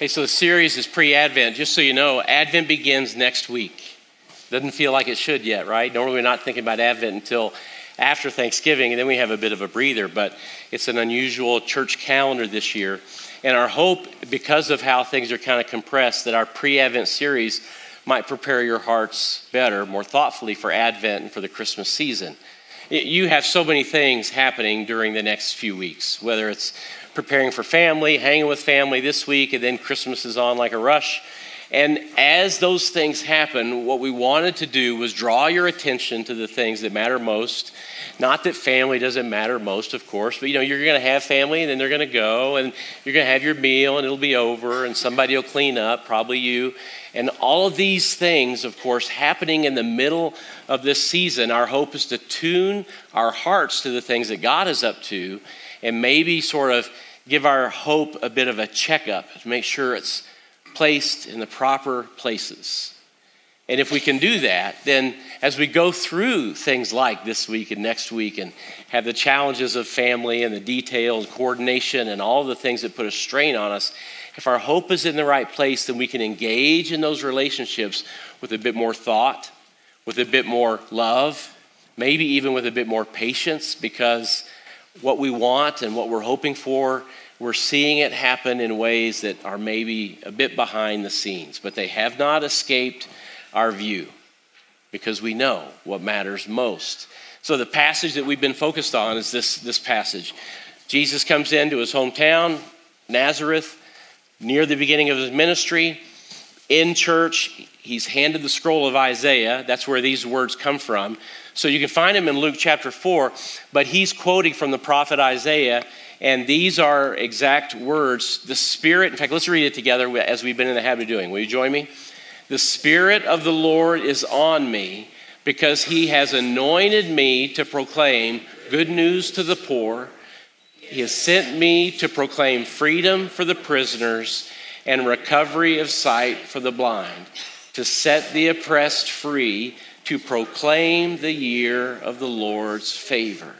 Hey, so the series is pre Advent. Just so you know, Advent begins next week. Doesn't feel like it should yet, right? Normally we're not thinking about Advent until after Thanksgiving, and then we have a bit of a breather, but it's an unusual church calendar this year. And our hope, because of how things are kind of compressed, that our pre Advent series might prepare your hearts better, more thoughtfully for Advent and for the Christmas season. You have so many things happening during the next few weeks, whether it's preparing for family, hanging with family this week, and then Christmas is on like a rush. And as those things happen, what we wanted to do was draw your attention to the things that matter most. Not that family doesn't matter most, of course, but you know, you're going to have family and then they're going to go and you're going to have your meal and it'll be over and somebody will clean up, probably you. And all of these things, of course, happening in the middle of this season, our hope is to tune our hearts to the things that God is up to and maybe sort of give our hope a bit of a checkup to make sure it's placed in the proper places. And if we can do that, then as we go through things like this week and next week and have the challenges of family and the detailed coordination and all the things that put a strain on us, if our hope is in the right place, then we can engage in those relationships with a bit more thought, with a bit more love, maybe even with a bit more patience because what we want and what we're hoping for, we're seeing it happen in ways that are maybe a bit behind the scenes, but they have not escaped our view because we know what matters most. So, the passage that we've been focused on is this, this passage. Jesus comes into his hometown, Nazareth, near the beginning of his ministry. In church, he's handed the scroll of Isaiah. That's where these words come from. So you can find him in Luke chapter 4, but he's quoting from the prophet Isaiah, and these are exact words. The Spirit, in fact, let's read it together as we've been in the habit of doing. Will you join me? The Spirit of the Lord is on me because he has anointed me to proclaim good news to the poor. He has sent me to proclaim freedom for the prisoners and recovery of sight for the blind, to set the oppressed free to proclaim the year of the Lord's favor.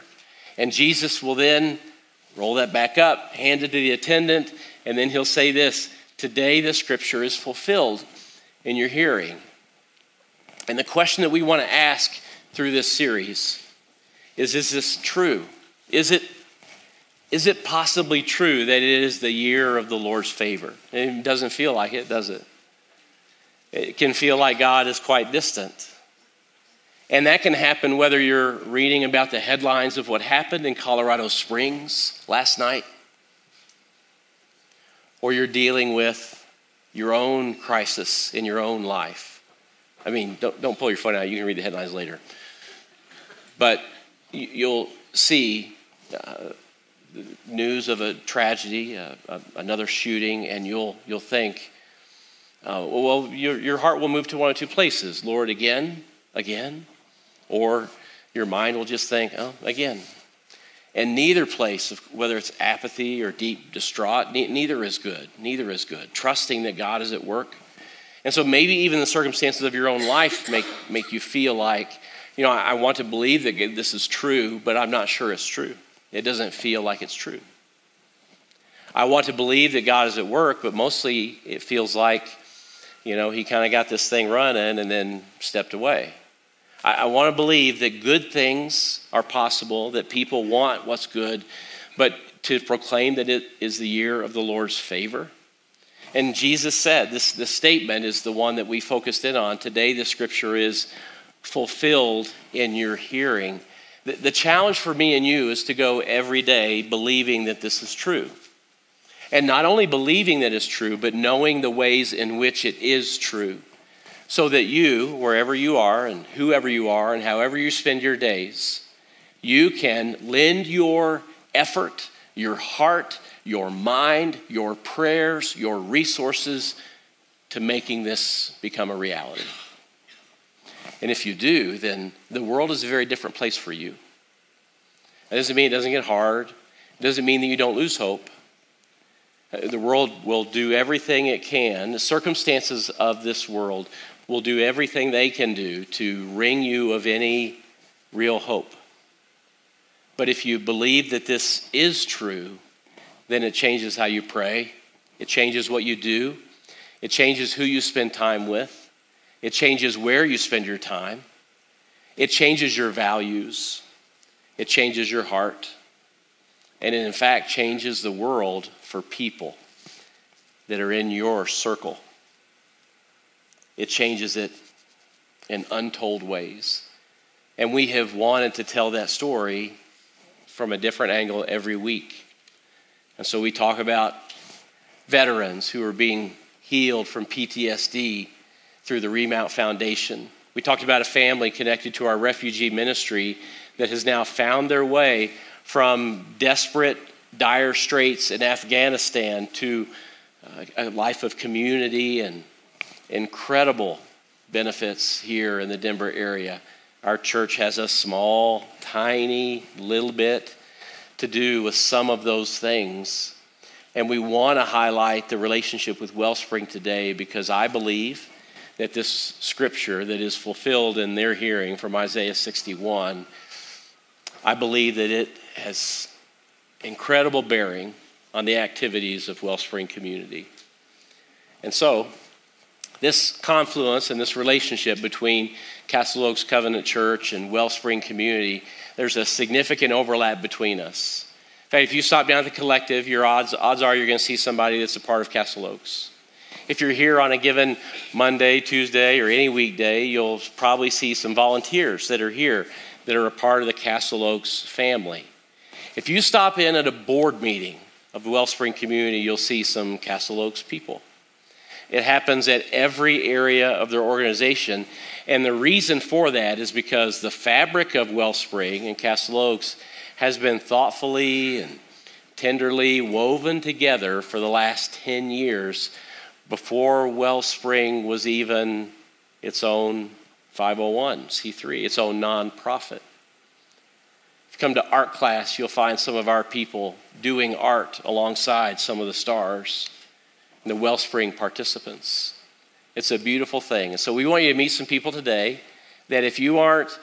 And Jesus will then roll that back up, hand it to the attendant, and then he'll say this Today the scripture is fulfilled in your hearing. And the question that we want to ask through this series is Is this true? Is it, is it possibly true that it is the year of the Lord's favor? It doesn't feel like it, does it? It can feel like God is quite distant. And that can happen whether you're reading about the headlines of what happened in Colorado Springs last night, or you're dealing with your own crisis in your own life. I mean, don't, don't pull your phone out. You can read the headlines later. But you'll see uh, news of a tragedy, uh, another shooting, and you'll, you'll think, uh, well, your, your heart will move to one of two places Lord, again, again, or your mind will just think, oh, again. And neither place, whether it's apathy or deep distraught, neither is good. Neither is good. Trusting that God is at work. And so maybe even the circumstances of your own life make, make you feel like, you know, I, I want to believe that this is true, but I'm not sure it's true. It doesn't feel like it's true. I want to believe that God is at work, but mostly it feels like, you know, he kind of got this thing running and then stepped away. I, I want to believe that good things are possible, that people want what's good, but to proclaim that it is the year of the Lord's favor. And Jesus said, this, this statement is the one that we focused in on. Today, the scripture is fulfilled in your hearing. The, the challenge for me and you is to go every day believing that this is true. And not only believing that it's true, but knowing the ways in which it is true so that you, wherever you are and whoever you are and however you spend your days, you can lend your effort, your heart, your mind, your prayers, your resources to making this become a reality. And if you do, then the world is a very different place for you. That doesn't mean it doesn't get hard. It doesn't mean that you don't lose hope. The world will do everything it can. The circumstances of this world will do everything they can do to wring you of any real hope. But if you believe that this is true, then it changes how you pray, It changes what you do. It changes who you spend time with. It changes where you spend your time. It changes your values. It changes your heart. And it, in fact, changes the world for people that are in your circle. It changes it in untold ways. And we have wanted to tell that story from a different angle every week. And so we talk about veterans who are being healed from PTSD through the Remount Foundation. We talked about a family connected to our refugee ministry that has now found their way from desperate, dire straits in Afghanistan to uh, a life of community and incredible benefits here in the Denver area. Our church has a small, tiny little bit to do with some of those things and we want to highlight the relationship with Wellspring today because I believe that this scripture that is fulfilled in their hearing from Isaiah 61, I believe that it has incredible bearing on the activities of Wellspring community. And so, this confluence and this relationship between Castle Oaks Covenant Church and Wellspring community, there's a significant overlap between us In fact, if you stop down at the collective, your odds, odds are you're going to see somebody that's a part of Castle Oaks. If you're here on a given Monday, Tuesday, or any weekday, you'll probably see some volunteers that are here that are a part of the Castle Oaks family. If you stop in at a board meeting of the Wellspring community, you'll see some Castle Oaks people. It happens at every area of their organization. And the reason for that is because the fabric of Wellspring and Castle Oaks has been thoughtfully and tenderly woven together for the last 10 years before Wellspring was even its own 501c3, its own nonprofit. If you come to art class, you'll find some of our people doing art alongside some of the stars and the Wellspring participants. It's a beautiful thing. And so we want you to meet some people today that if you aren't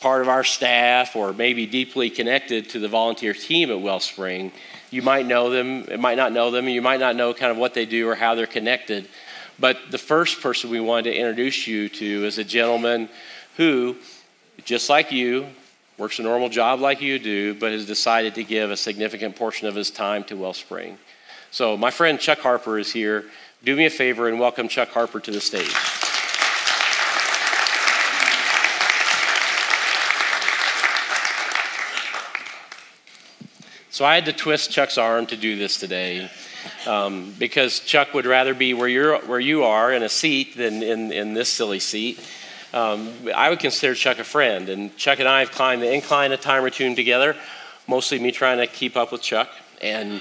part of our staff or maybe deeply connected to the volunteer team at Wellspring, you might know them, might not know them, and you might not know kind of what they do or how they're connected. But the first person we wanted to introduce you to is a gentleman who, just like you, works a normal job like you do, but has decided to give a significant portion of his time to Wellspring. So, my friend Chuck Harper is here. Do me a favor and welcome Chuck Harper to the stage. So I had to twist Chuck's arm to do this today um, because Chuck would rather be where, you're, where you are in a seat than in, in this silly seat. Um, I would consider Chuck a friend, and Chuck and I have climbed the incline a time or two together, mostly me trying to keep up with Chuck. And,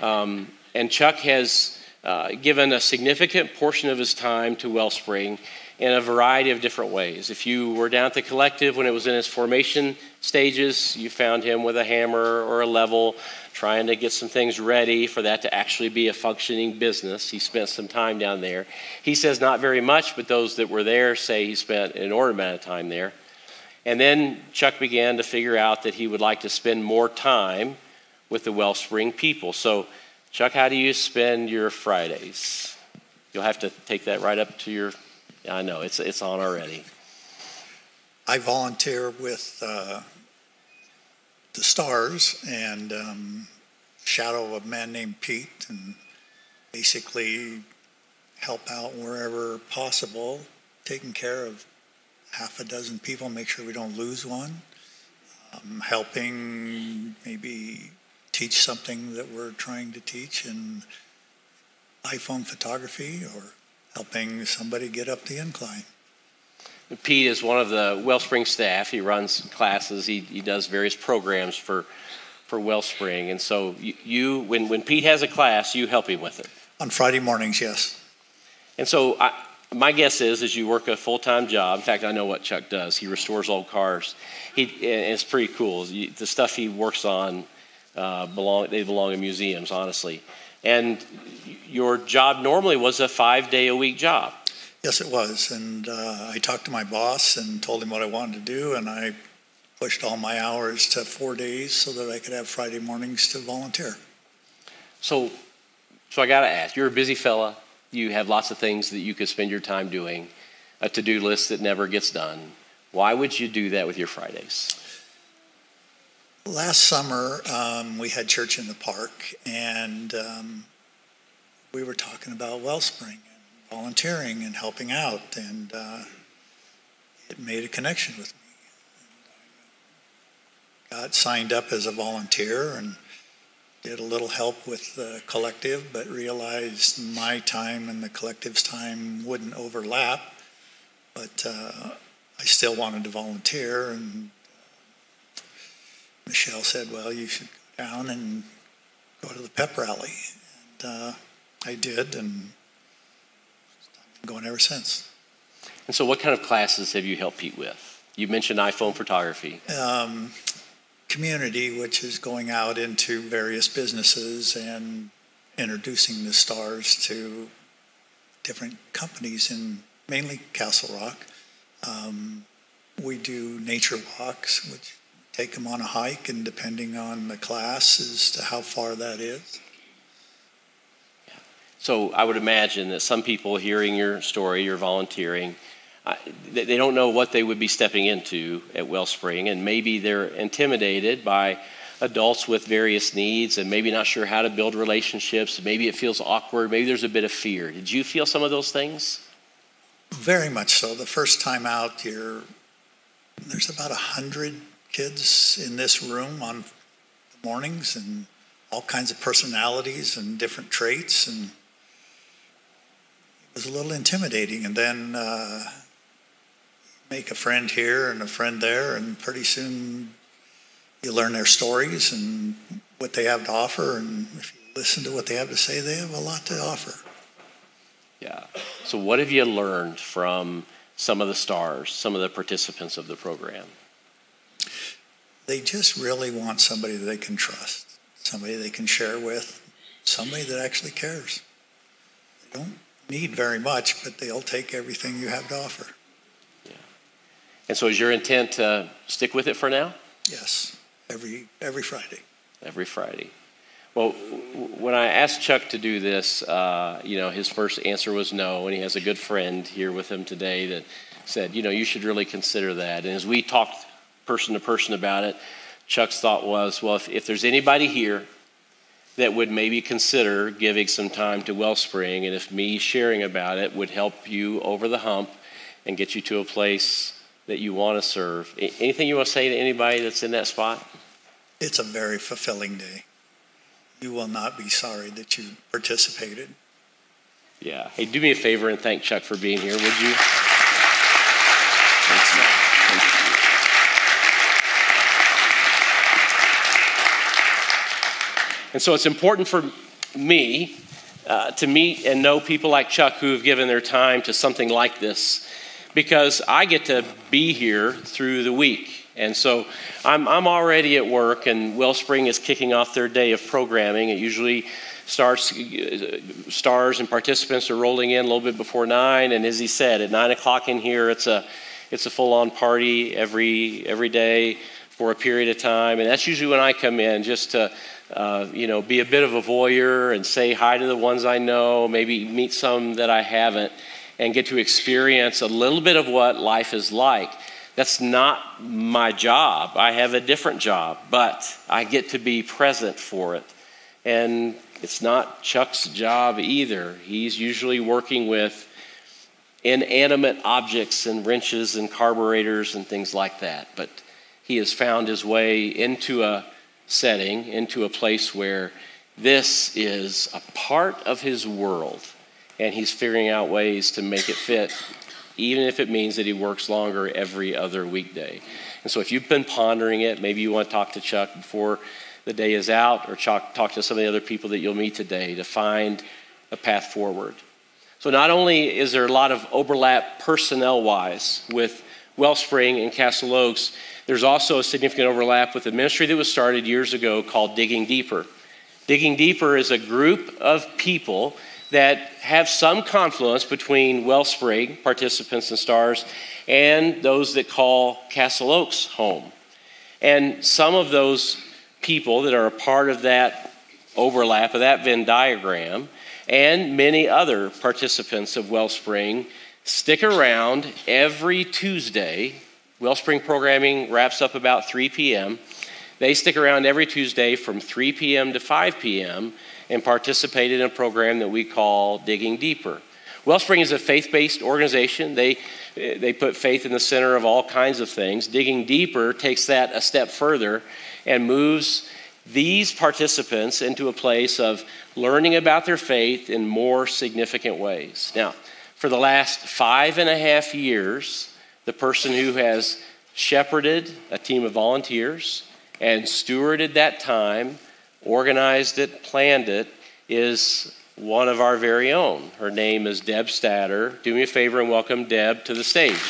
um, and Chuck has uh, given a significant portion of his time to Wellspring in a variety of different ways. If you were down at the collective when it was in its formation stages, you found him with a hammer or a level trying to get some things ready for that to actually be a functioning business. He spent some time down there. He says not very much, but those that were there say he spent an inordinate amount of time there. And then Chuck began to figure out that he would like to spend more time with the Wellspring people. So, Chuck, how do you spend your Fridays? You'll have to take that right up to your I know, it's, it's on already. I volunteer with uh, the Stars and um, shadow a man named Pete and basically help out wherever possible, taking care of half a dozen people, make sure we don't lose one, um, helping maybe teach something that we're trying to teach in iPhone photography or helping somebody get up the incline. Pete is one of the Wellspring staff. He runs classes. He, he does various programs for for Wellspring. And so you, you, when when Pete has a class, you help him with it. On Friday mornings, yes. And so I, my guess is, is you work a full time job. In fact, I know what Chuck does. He restores old cars. He it's pretty cool. The stuff he works on uh, belong they belong in museums, honestly. And your job normally was a five day a week job. Yes, it was. And uh, I talked to my boss and told him what I wanted to do, and I pushed all my hours to four days so that I could have Friday mornings to volunteer. So, So I got to ask you're a busy fella, you have lots of things that you could spend your time doing, a to do list that never gets done. Why would you do that with your Fridays? Last summer, um, we had church in the park, and um, we were talking about Wellspring and volunteering and helping out, and uh, it made a connection with me. Got signed up as a volunteer and did a little help with the collective, but realized my time and the collective's time wouldn't overlap. But uh, I still wanted to volunteer, and Michelle said, "Well, you should go down and go to the pep rally," and uh, I did, and I've been going ever since. And so, what kind of classes have you helped Pete with? You mentioned iPhone photography. Um, community, which is going out into various businesses and introducing the stars to different companies in mainly Castle Rock. Um, we do nature walks, which take them on a hike, and depending on the class as to how far that is. So I would imagine that some people hearing your story, your volunteering, uh, they they don't know what they would be stepping into at Wellspring, and maybe they're intimidated by adults with various needs and maybe not sure how to build relationships. Maybe it feels awkward. Maybe there's a bit of fear. Did you feel some of those things? Very much so. The first time out, you're, there's about a hundred kids in this room on mornings and all kinds of personalities and different traits and it was a little intimidating and then uh, make a friend here and a friend there and pretty soon you learn their stories and what they have to offer and if you listen to what they have to say they have a lot to offer Yeah. So, what have you learned from some of the stars, some of the participants of the program? They just really want somebody that they can trust, somebody they can share with, somebody that actually cares. They don't need very much, but they'll take everything you have to offer. Yeah. And so, is your intent to stick with it for now? Yes, every every Friday. Every Friday. Well, when I asked Chuck to do this, uh, you know, his first answer was no, and he has a good friend here with him today that said, you know, you should really consider that. And as we talked person to person about it, Chuck's thought was, well, if, if there's anybody here that would maybe consider giving some time to Wellspring, and if me sharing about it would help you over the hump and get you to a place that you want to serve. Anything you want to say to anybody that's in that spot? It's a very fulfilling day. You will not be sorry that you participated. Yeah. Hey, do me a favor and thank Chuck for being here, would you? And so it's important for me uh, to meet and know people like Chuck who have given their time to something like this because I get to be here through the week. And so I'm, I'm already at work, and Wellspring is kicking off their day of programming. It usually starts, uh, stars and participants are rolling in a little bit before nine. And as he said, at nine o'clock in here, it's a, it's a full on party every, every day for a period of time. And that's usually when I come in just to uh, you know, be a bit of a voyeur and say hi to the ones I know, maybe meet some that I haven't, and get to experience a little bit of what life is like. That's not my job. I have a different job, but I get to be present for it. And it's not Chuck's job either. He's usually working with inanimate objects and wrenches and carburetors and things like that. But he has found his way into a setting, into a place where this is a part of his world, and he's figuring out ways to make it fit, even if it means that he works longer every other weekday. And so, if you've been pondering it, maybe you want to talk to Chuck before the day is out, or talk, talk to some of the other people that you'll meet today to find a path forward. So, not only is there a lot of overlap personnel wise with Wellspring and Castle Oaks, there's also a significant overlap with a ministry that was started years ago called Digging Deeper. Digging Deeper is a group of people that have some confluence between Wellspring participants and stars and those that call Castle Oaks home. And some of those people that are a part of that overlap, of that Venn diagram, and many other participants of Wellspring stick around every Tuesday. Wellspring programming wraps up about 3 p.m. They stick around every Tuesday from 3 p.m. to 5 p.m. and participate in a program that we call Digging Deeper. Wellspring is a faith based organization. They, they put faith in the center of all kinds of things. Digging Deeper takes that a step further and moves these participants into a place of learning about their faith in more significant ways. Now, for the last five and a half years, the person who has shepherded a team of volunteers and stewarded that time, organized it, planned it, is one of our very own. Her name is Deb Statter. Do me a favor and welcome Deb to the stage.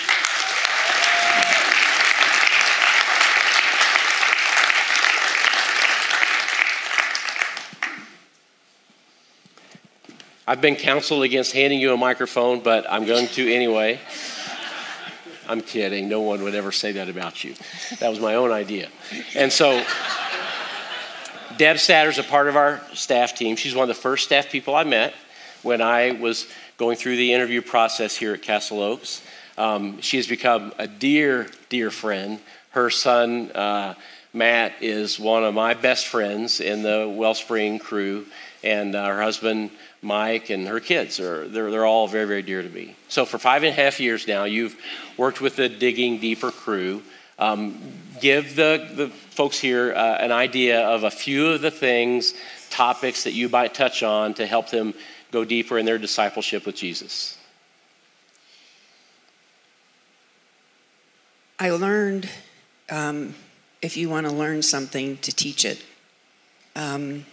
I've been counseled against handing you a microphone, but I'm going to anyway. I'm kidding. No one would ever say that about you. That was my own idea. And so, Deb Statter's a part of our staff team. She's one of the first staff people I met when I was going through the interview process here at Castle Oaks. Um, she has become a dear, dear friend. Her son, uh, Matt, is one of my best friends in the Wellspring crew, and uh, her husband, Mike, and her kids are they're, they're all very, very dear to me. So for five and a half years now, you've worked with the Digging Deeper crew. Um, give the, the folks here uh, an idea of a few of the things, topics that you might touch on to help them go deeper in their discipleship with Jesus. I learned um, if you want to learn something, to teach it. Um,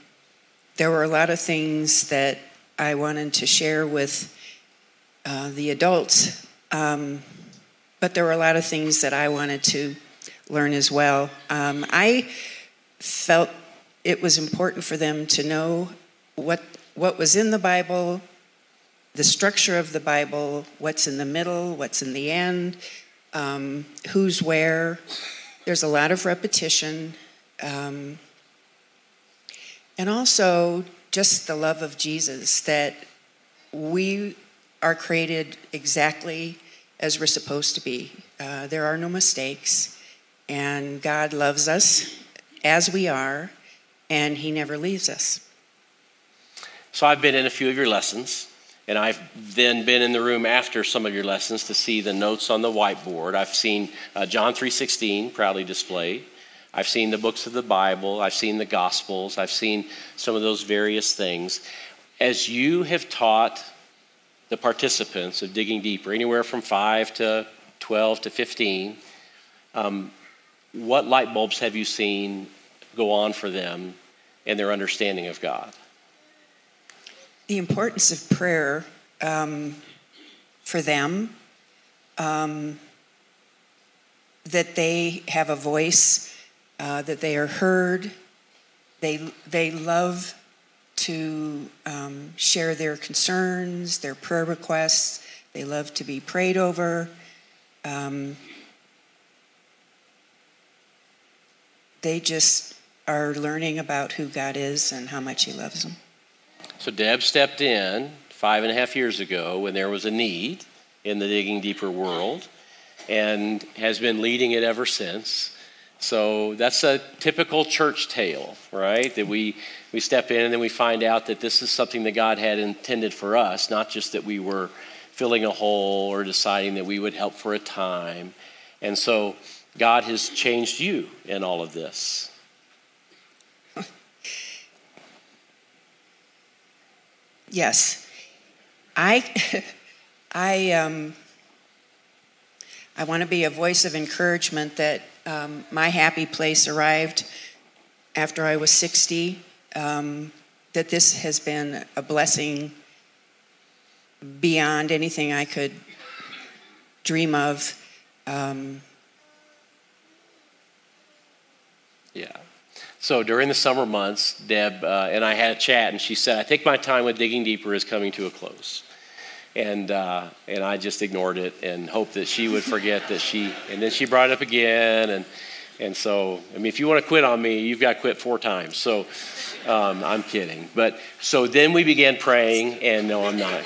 there were a lot of things that I wanted to share with uh, the adults, um, but there were a lot of things that I wanted to learn as well. Um, I felt it was important for them to know what what was in the Bible, the structure of the Bible, what's in the middle, what's in the end, um, who's where. There's a lot of repetition. Um, and also just the love of Jesus that we are created exactly as we're supposed to be. Uh, there are no mistakes, and God loves us as we are, and He never leaves us. So I've been in a few of your lessons, and I've then been in the room after some of your lessons to see the notes on the whiteboard. I've seen uh, John 3:16 proudly displayed. I've seen the books of the Bible, I've seen the Gospels, I've seen some of those various things. As you have taught the participants of digging deeper, anywhere from 5 to 12 to 15, um, what light bulbs have you seen go on for them in their understanding of God? The importance of prayer um, for them, um, that they have a voice uh, that they are heard. They, they love to um, share their concerns, their prayer requests. They love to be prayed over. Um, they just are learning about who God is and how much He loves them. So Deb stepped in five and a half years ago when there was a need in the Digging Deeper world and has been leading it ever since. So that's a typical church tale, right? That we, we step in and then we find out that this is something that God had intended for us, not just that we were filling a hole or deciding that we would help for a time. And so God has changed you in all of this. Yes. I, I, um, I want to be a voice of encouragement that um, my happy place arrived after I was 60, um, that this has been a blessing beyond anything I could dream of. Um, yeah. So during the summer months, Deb uh, and I had a chat, and she said, I think my time with Digging Deeper is coming to a close and uh, and I just ignored it and hoped that she would forget that she. And then she brought it up again, and and so I mean, if you want to quit on me, you've got to quit four times. So, Um, I'm kidding. But so then we began praying, and no, I'm not.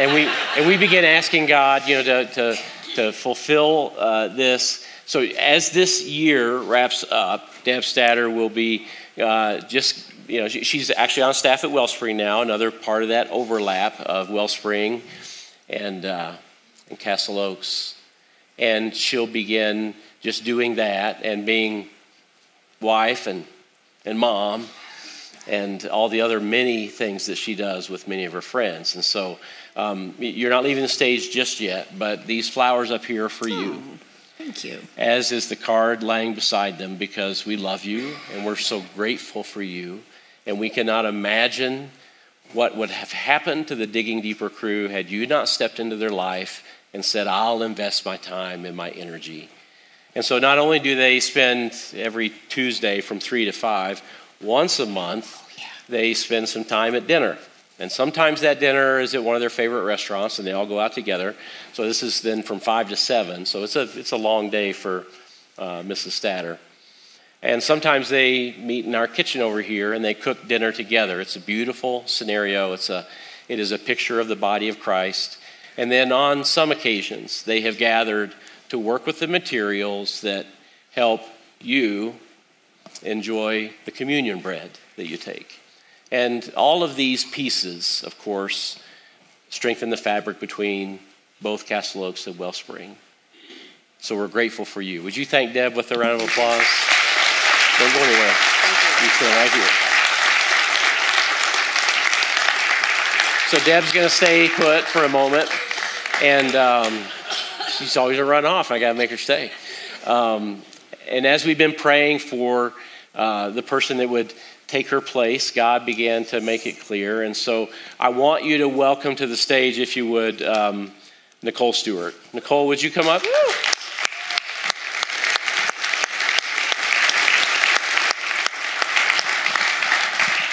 And we and we began asking God, you know, to to, to fulfill uh, this. So as this year wraps up, Deb Statter will be uh, just you know she, she's actually on staff at Wellspring now. Another part of that overlap of Wellspring and uh, and Castle Oaks, and she'll begin just doing that and being wife and and mom and all the other many things that she does with many of her friends. And so um, you're not leaving the stage just yet, but these flowers up here are for you. Oh, thank you. As is the card laying beside them because we love you and we're so grateful for you. And we cannot imagine what would have happened to the Digging Deeper crew had you not stepped into their life and said, I'll invest my time and my energy. And so not only do they spend every Tuesday from 3 to 5, once a month, they spend some time at dinner. And sometimes that dinner is at one of their favorite restaurants, and they all go out together. So this is then from five to seven. So it's a it's a long day for uh, Mrs. Statter. And sometimes they meet in our kitchen over here, and they cook dinner together. It's a beautiful scenario. It's a it is a picture of the body of Christ. And then on some occasions, they have gathered to work with the materials that help you enjoy the communion bread that you take. And all of these pieces, of course, strengthen the fabric between both Castle Oaks and Wellspring. So we're grateful for you. Would you thank Deb with a round of applause? Don't go anywhere. You sit right here. So Deb's going to stay put for a moment, and um, she's always a run off. I got to make her stay. Um, and as we've been praying for uh, the person that would take her place, God began to make it clear. And so I want you to welcome to the stage, if you would, um, Nicole Stewart. Nicole, would you come up?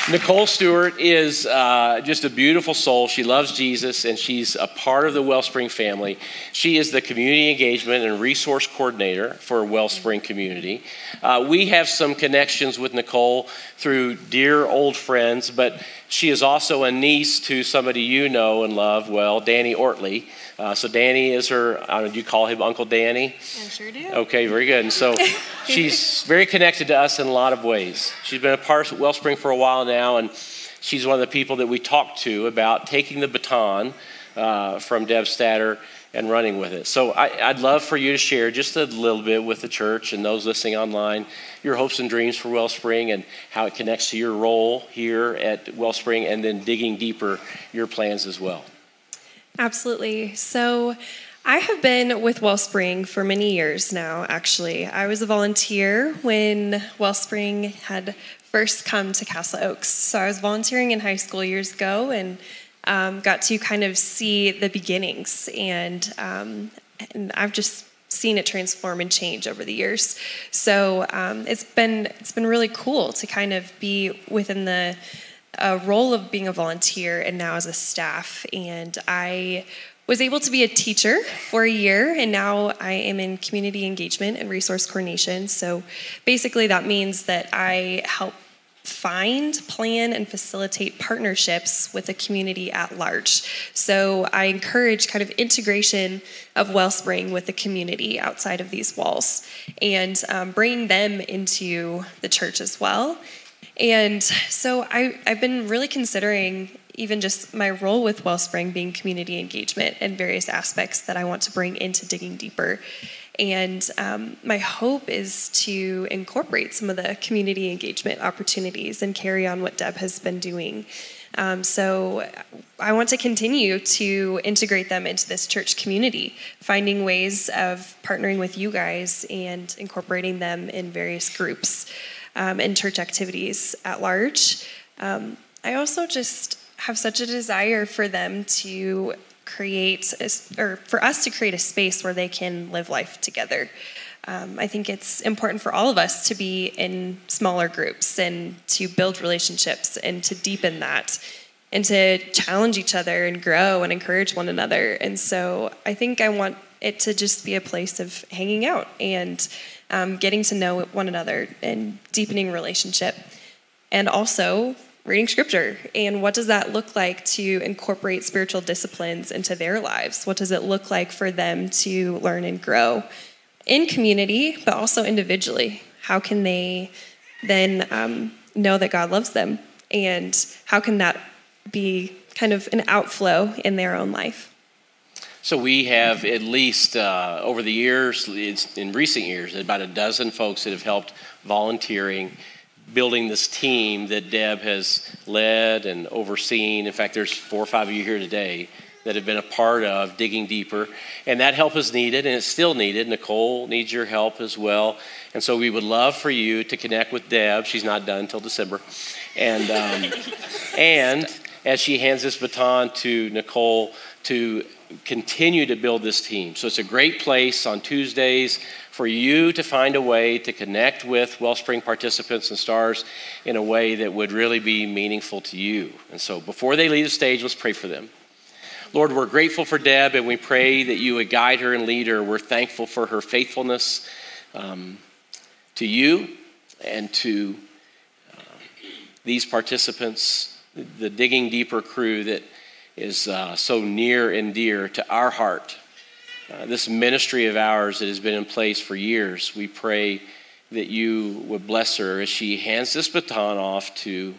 Nicole Stewart is uh, just a beautiful soul. She loves Jesus and she's a part of the Wellspring family. She is the community engagement and resource coordinator for Wellspring Community. Uh, we have some connections with Nicole through dear old friends, but she is also a niece to somebody you know and love well, Danny Ortley. Uh, so Danny is her. I don't know, do you call him Uncle Danny? I sure do. Okay, very good. And so she's very connected to us in a lot of ways. She's been a part of Wellspring for a while now, and she's one of the people that we talk to about taking the baton uh, from Deb Statter and running with it. So I, would love for you to share just a little bit with the church and those listening online your hopes and dreams for Wellspring and how it connects to your role here at Wellspring, and then digging deeper your plans as well. Absolutely. So, I have been with Wellspring for many years now, actually. I was a volunteer when Wellspring had first come to Castle Oaks. So, I was volunteering in high school years ago and um, got to kind of see the beginnings. And, um, and I've just seen it transform and change over the years. So um, it's been it's been really cool to kind of be within the a role of being a volunteer and now as a staff. And I was able to be a teacher for a year, and now I am in community engagement and resource coordination. So basically, that means that I help find, plan, and facilitate partnerships with the community at large. So I encourage kind of integration of Wellspring with the community outside of these walls and um, them into the church as well and so I, I've been really considering even just my role with Wellspring being community engagement and various aspects that I want to bring into digging deeper. And um, my hope is to incorporate some of the community engagement opportunities and carry on what Deb has been doing. Um, so I want to continue to integrate them into this church community, finding ways of partnering with you guys and incorporating them in various groups um, and church activities at large. Um, I also just have such a desire for them to create, a, or for us to create a space where they can live life together. Um, I think it's important for all of us to be in smaller groups and to build relationships and to deepen that and to challenge each other and grow and encourage one another. And so I think I want it to just be a place of hanging out and um, getting to know one another and deepening relationship. and also reading scripture. And what does that look like to incorporate spiritual disciplines into their lives? What does it look like for them to learn and grow in community, but also individually? How can they then um, know that God loves them? And how can that be kind of an outflow in their own life? So we have at least uh, over the years, in recent years, about a dozen folks that have helped volunteering, building this team that Deb has led and overseen. In fact, there's four or five of you here today that have been a part of digging deeper, and that help is needed, and it's still needed. Nicole needs your help as well, and so we would love for you to connect with Deb. She's not done until December, and um, and as she hands this baton to Nicole to continue to build this team. So it's a great place on Tuesdays for you to find a way to connect with Wellspring participants and stars in a way that would really be meaningful to you. And so before they leave the stage, let's pray for them. Lord, we're grateful for Deb and we pray that you would guide her and lead her. We're thankful for her faithfulness um, to you and to uh, these participants, the Digging Deeper crew that is uh, so near and dear to our heart. Uh, this ministry of ours that has been in place for years, we pray that you would bless her as she hands this baton off to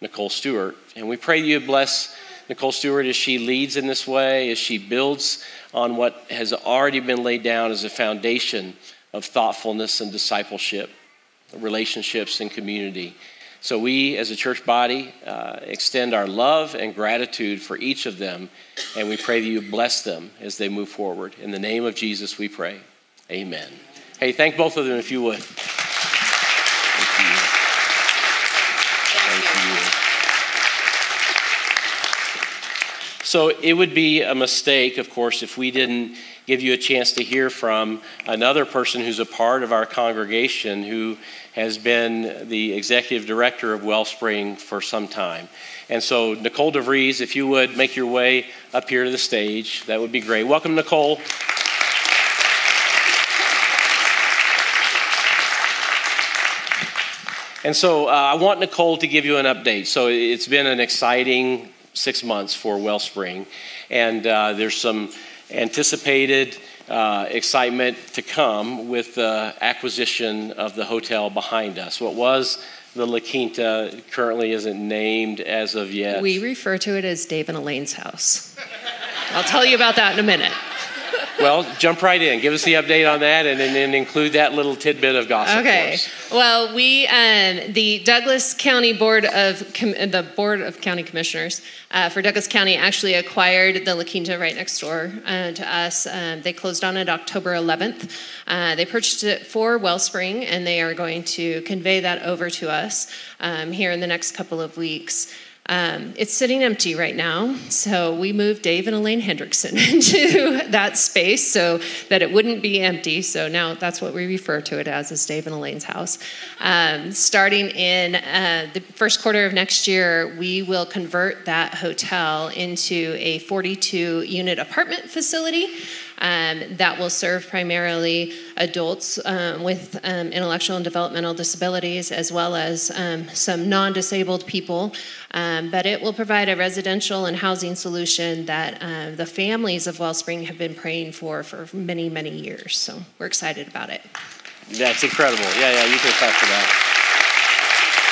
Nicole Stewart. And we pray you bless Nicole Stewart as she leads in this way, as she builds on what has already been laid down as a foundation of thoughtfulness and discipleship, relationships, and community. So, we as a church body uh, extend our love and gratitude for each of them, and we pray that you bless them as they move forward. In the name of Jesus, we pray. Amen. Hey, thank both of them if you would. Thank you. Thank you. So, it would be a mistake, of course, if we didn't give you a chance to hear from another person who's a part of our congregation who has been the executive director of Wellspring for some time. And so, Nicole DeVries, if you would make your way up here to the stage, that would be great. Welcome, Nicole. And so, uh, I want Nicole to give you an update. So, it's been an exciting six months for Wellspring, and uh, there's some anticipated uh, excitement to come with the acquisition of the hotel behind us. What was the La Quinta currently isn't named as of yet. We refer to it as Dave and Elaine's house. I'll tell you about that in a minute. Well, jump right in. Give us the update on that, and then include that little tidbit of gossip. Okay. Well, we um, the Douglas County Board of Com- the Board of County Commissioners uh, for Douglas County actually acquired the La Quinta right next door uh, to us. Um, they closed on it October 11th. Uh, they purchased it for Wellspring, and they are going to convey that over to us um, here in the next couple of weeks. Um, it's sitting empty right now, so we moved Dave and Elaine Hendrickson into that space so that it wouldn't be empty. So now that's what we refer to it as, is Dave and Elaine's house. Um, starting in uh, the first quarter of next year, we will convert that hotel into a 42 unit apartment facility um, that will serve primarily adults um, with um, intellectual and developmental disabilities, as well as um, some non disabled people. Um, but it will provide a residential and housing solution that the families of Wellspring have been praying for for many, many years. So we're excited about it. That's incredible. Yeah, yeah, you can clap for that.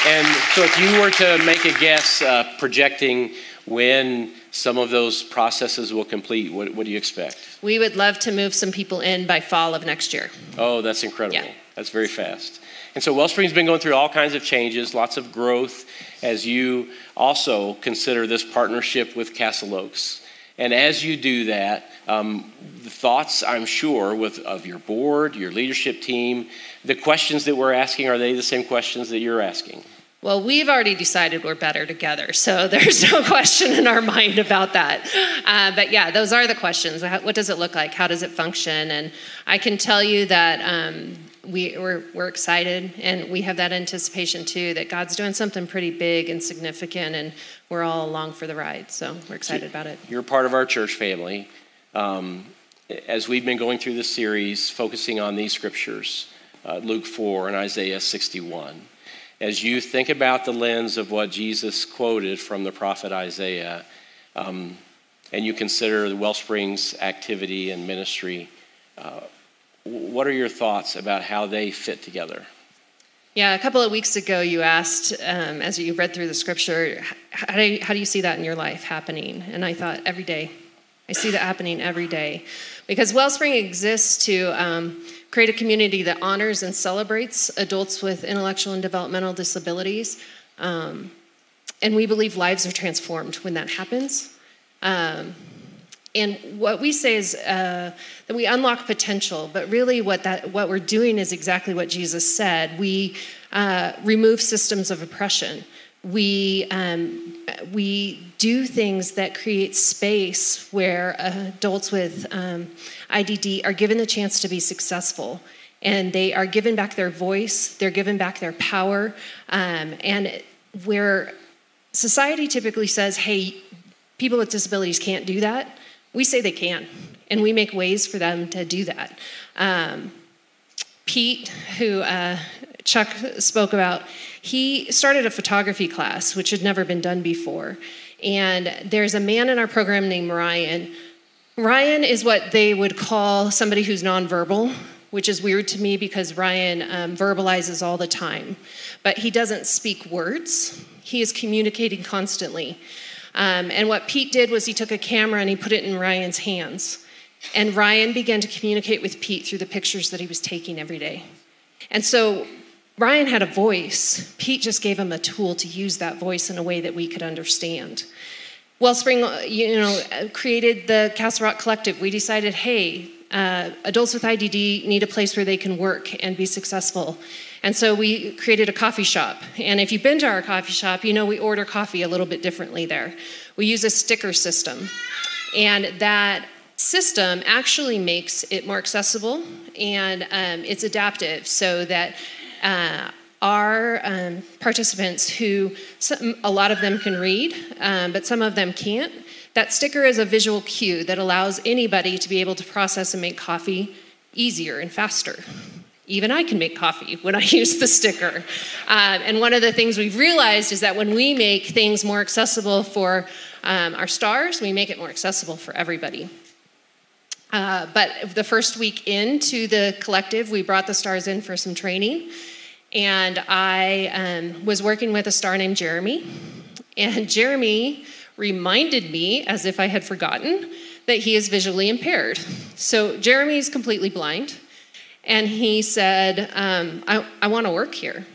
And so, if you were to make a guess uh, projecting when some of those processes will complete, what, what, do you expect? We would love to move some people in by fall of next year. Oh, that's incredible. Yeah. That's very fast. And so Wellspring's been going through all kinds of changes, lots of growth as you also consider this partnership with Castle Oaks. And as you do that, um, the thoughts, I'm sure, with of your board, your leadership team, the questions that we're asking, are they the same questions that you're asking? Well, we've already decided we're better together, so there's no question in our mind about that. Uh, but yeah, those are the questions. What does it look like? How does it function? And I can tell you that um, we, we're, we're excited and we have that anticipation too that God's doing something pretty big and significant, and we're all along for the ride. So we're excited about it. You're part of our church family. Um, as we've been going through this series, focusing on these scriptures, uh, Luke 4 and Isaiah 61 as you think about the lens of what Jesus quoted from the prophet Isaiah, um, and you consider the Wellspring's activity and ministry, uh, what are your thoughts about how they fit together? Yeah, a couple of weeks ago, you asked, um, as you read through the scripture, how do, you, how do you see that in your life happening? And I thought, every day. I see that happening every day. Because Wellspring exists to um, create a community that honors and celebrates adults with intellectual and developmental disabilities. Um, and we believe lives are transformed when that happens. Um, and what we say is uh, that we unlock potential, but really what, that, what we're doing is exactly what Jesus said. We uh, remove systems of oppression. We, um, we do things that create space where adults with um, IDD are given the chance to be successful. And they are given back their voice, they're given back their power. Um, and where society typically says, hey, people with disabilities can't do that, we say they can, and we make ways for them to do that. Um, Pete, who uh, Chuck spoke about, he started a photography class, which had never been done before. And there's a man in our program named Ryan. Ryan is what they would call somebody who's nonverbal, which is weird to me because Ryan um, verbalizes all the time. But he doesn't speak words, he is communicating constantly. Um, and what Pete did was he took a camera and he put it in Ryan's hands. And Ryan began to communicate with Pete through the pictures that he was taking every day. And so Ryan had a voice. Pete just gave him a tool to use that voice in a way that we could understand. Wellspring, uh, you know, created the Castle Rock Collective. We decided, hey, uh, adults with IDD need a place where they can work and be successful. And so we created a coffee shop. And if you've been to our coffee shop, you know we order coffee a little bit differently there. We use a sticker system. And that system actually makes it more accessible and um, it's adaptive so that uh, our um, participants who some, a lot of them can read um, but some of them can't that sticker is a visual cue that allows anybody to be able to process and make coffee easier and faster even I can make coffee when I use the sticker. Um, and one of the things we've realized is that when we make things more accessible for um, our stars, we make it more accessible for everybody. Uh, but the first week into the collective, we brought the stars in for some training. And I um, was working with a star named Jeremy. And Jeremy reminded me, as if I had forgotten, that he is visually impaired. So Jeremy is completely blind and he said, um, I, I want to work here.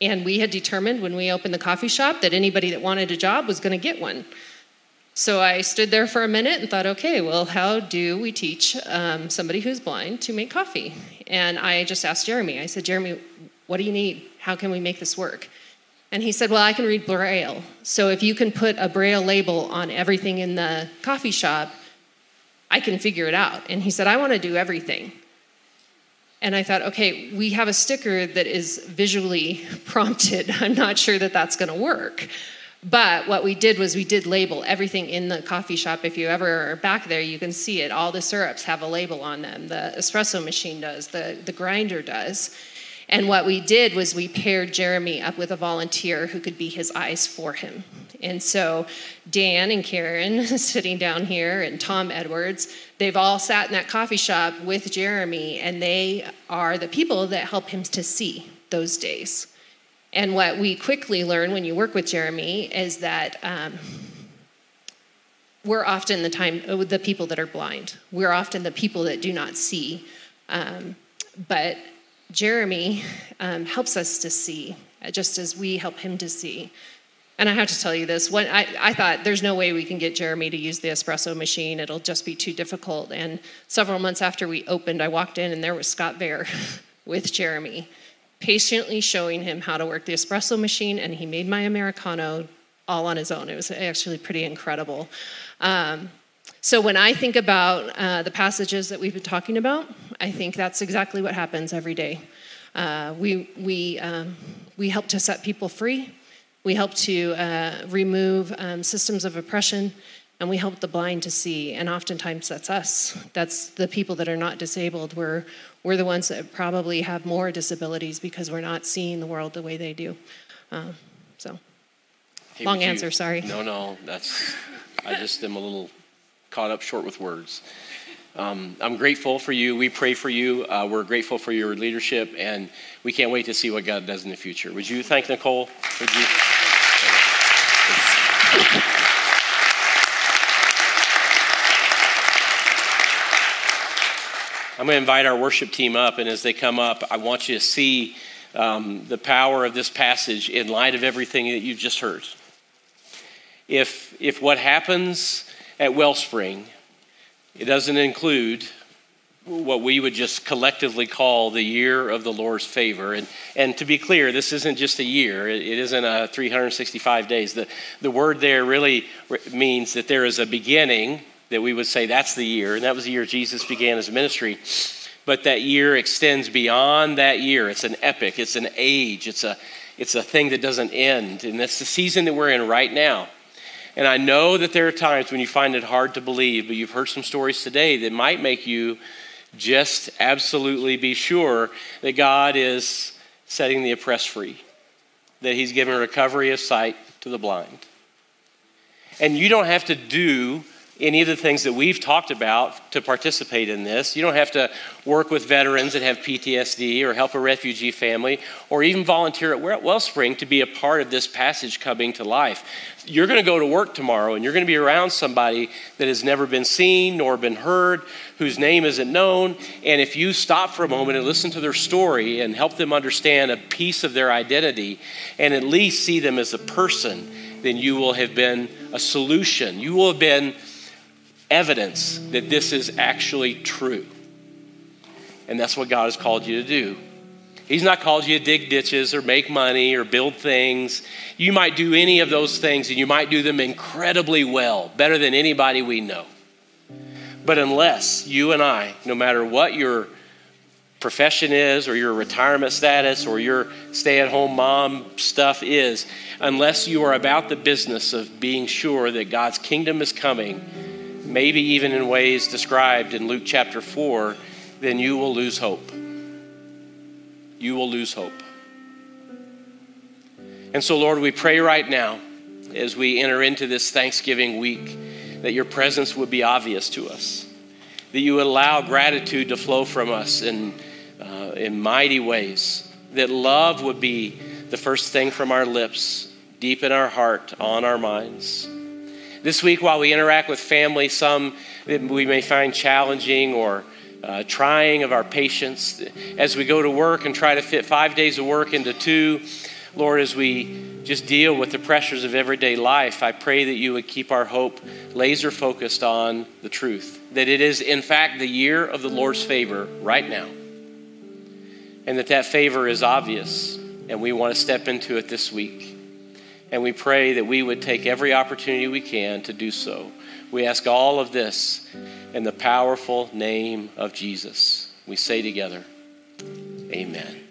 And we had determined when we opened the coffee shop that anybody that wanted a job was going to get one. So I stood there for a minute and thought, okay, well, how do we teach um, somebody who's blind to make coffee? And I just asked Jeremy, I said, Jeremy, what do you need? How can we make this work? And he said, Well, I can read Braille. So if you can put a Braille label on everything in the coffee shop, I can figure it out. And he said, I want to do everything. And I thought, okay, we have a sticker that is visually prompted. I'm not sure that that's going to work. But what we did was we did label everything in the coffee shop. If you ever are back there, you can see it. All the syrups have a label on them. The espresso machine does, the, the grinder does. And what we did was we paired Jeremy up with a volunteer who could be his eyes for him. And so Dan and Karen sitting down here and Tom Edwards, they've all sat in that coffee shop with Jeremy, and they are the people that help him to see those days. And what we quickly learn when you work with Jeremy is that um, we're often the time the people that are blind. We're often the people that do not see. Um, but Jeremy um, helps us to see, just as we help him to see. And I have to tell you this when I, I thought there's no way we can get Jeremy to use the espresso machine, it'll just be too difficult. And several months after we opened, I walked in and there was Scott Bear with Jeremy, patiently showing him how to work the espresso machine, and he made my Americano all on his own. It was actually pretty incredible. Um, so when I think about uh, the passages that we've been talking about, I think that's exactly what happens every day. Uh, we, we, um, we help to set people free. We help to uh, remove um, systems of oppression, and we help the blind to see. And oftentimes that's us. That's the people that are not disabled. We're, we're the ones that probably have more disabilities because we're not seeing the world the way they do. Uh, so, Hey, Long would you- answer, sorry. No, no, that's, I just am a little caught up short with words. Um, I'm grateful for you. We pray for you. Uh, we're grateful for your leadership, and we can't wait to see what God does in the future. Would you thank Nicole? Would you? I'm going to invite our worship team up, and as they come up, I want you to see um, the power of this passage in light of everything that you've just heard. If, if what happens at Wellspring, it doesn't include what we would just collectively call the year of the Lord's favor. And, and to be clear, this isn't just a year, it, it isn't a 365 days. The, the word there really means that there is a beginning that we would say that's the year, and that was the year Jesus began his ministry. But that year extends beyond that year. It's an epic, it's an age, it's a, it's a thing that doesn't end. And that's the season that we're in right now. And I know that there are times when you find it hard to believe, but you've heard some stories today that might make you just absolutely be sure that God is setting the oppressed free, that He's giving recovery of sight to the blind. And you don't have to do any of the things that we've talked about to participate in this. You don't have to work with veterans that have PTSD or help a refugee family or even volunteer at Wellspring to be a part of this passage coming to life. You're going to go to work tomorrow and you're going to be around somebody that has never been seen nor been heard, whose name isn't known. And if you stop for a moment and listen to their story and help them understand a piece of their identity and at least see them as a person, then you will have been a solution. You will have been evidence that this is actually true. And that's what God has called you to do. He's not called you to dig ditches or make money or build things. You might do any of those things and you might do them incredibly well, better than anybody we know. But unless you and I, no matter what your profession is or your retirement status or your stay at home mom stuff is, unless you are about the business of being sure that God's kingdom is coming, maybe even in ways described in Luke chapter 4, then you will lose hope. You will lose hope. And so, Lord, we pray right now as we enter into this Thanksgiving week that your presence would be obvious to us, that you would allow gratitude to flow from us in, uh, in mighty ways, that love would be the first thing from our lips, deep in our heart, on our minds. This week, while we interact with family, some we may find challenging or uh, trying of our patience, as we go to work and try to fit five days of work into two, Lord, as we just deal with the pressures of everyday life, I pray that you would keep our hope laser focused on the truth. That it is, in fact, the year of the Lord's favor right now. And that that favor is obvious, and we want to step into it this week. And we pray that we would take every opportunity we can to do so. We ask all of this in the powerful name of Jesus. We say together, Amen.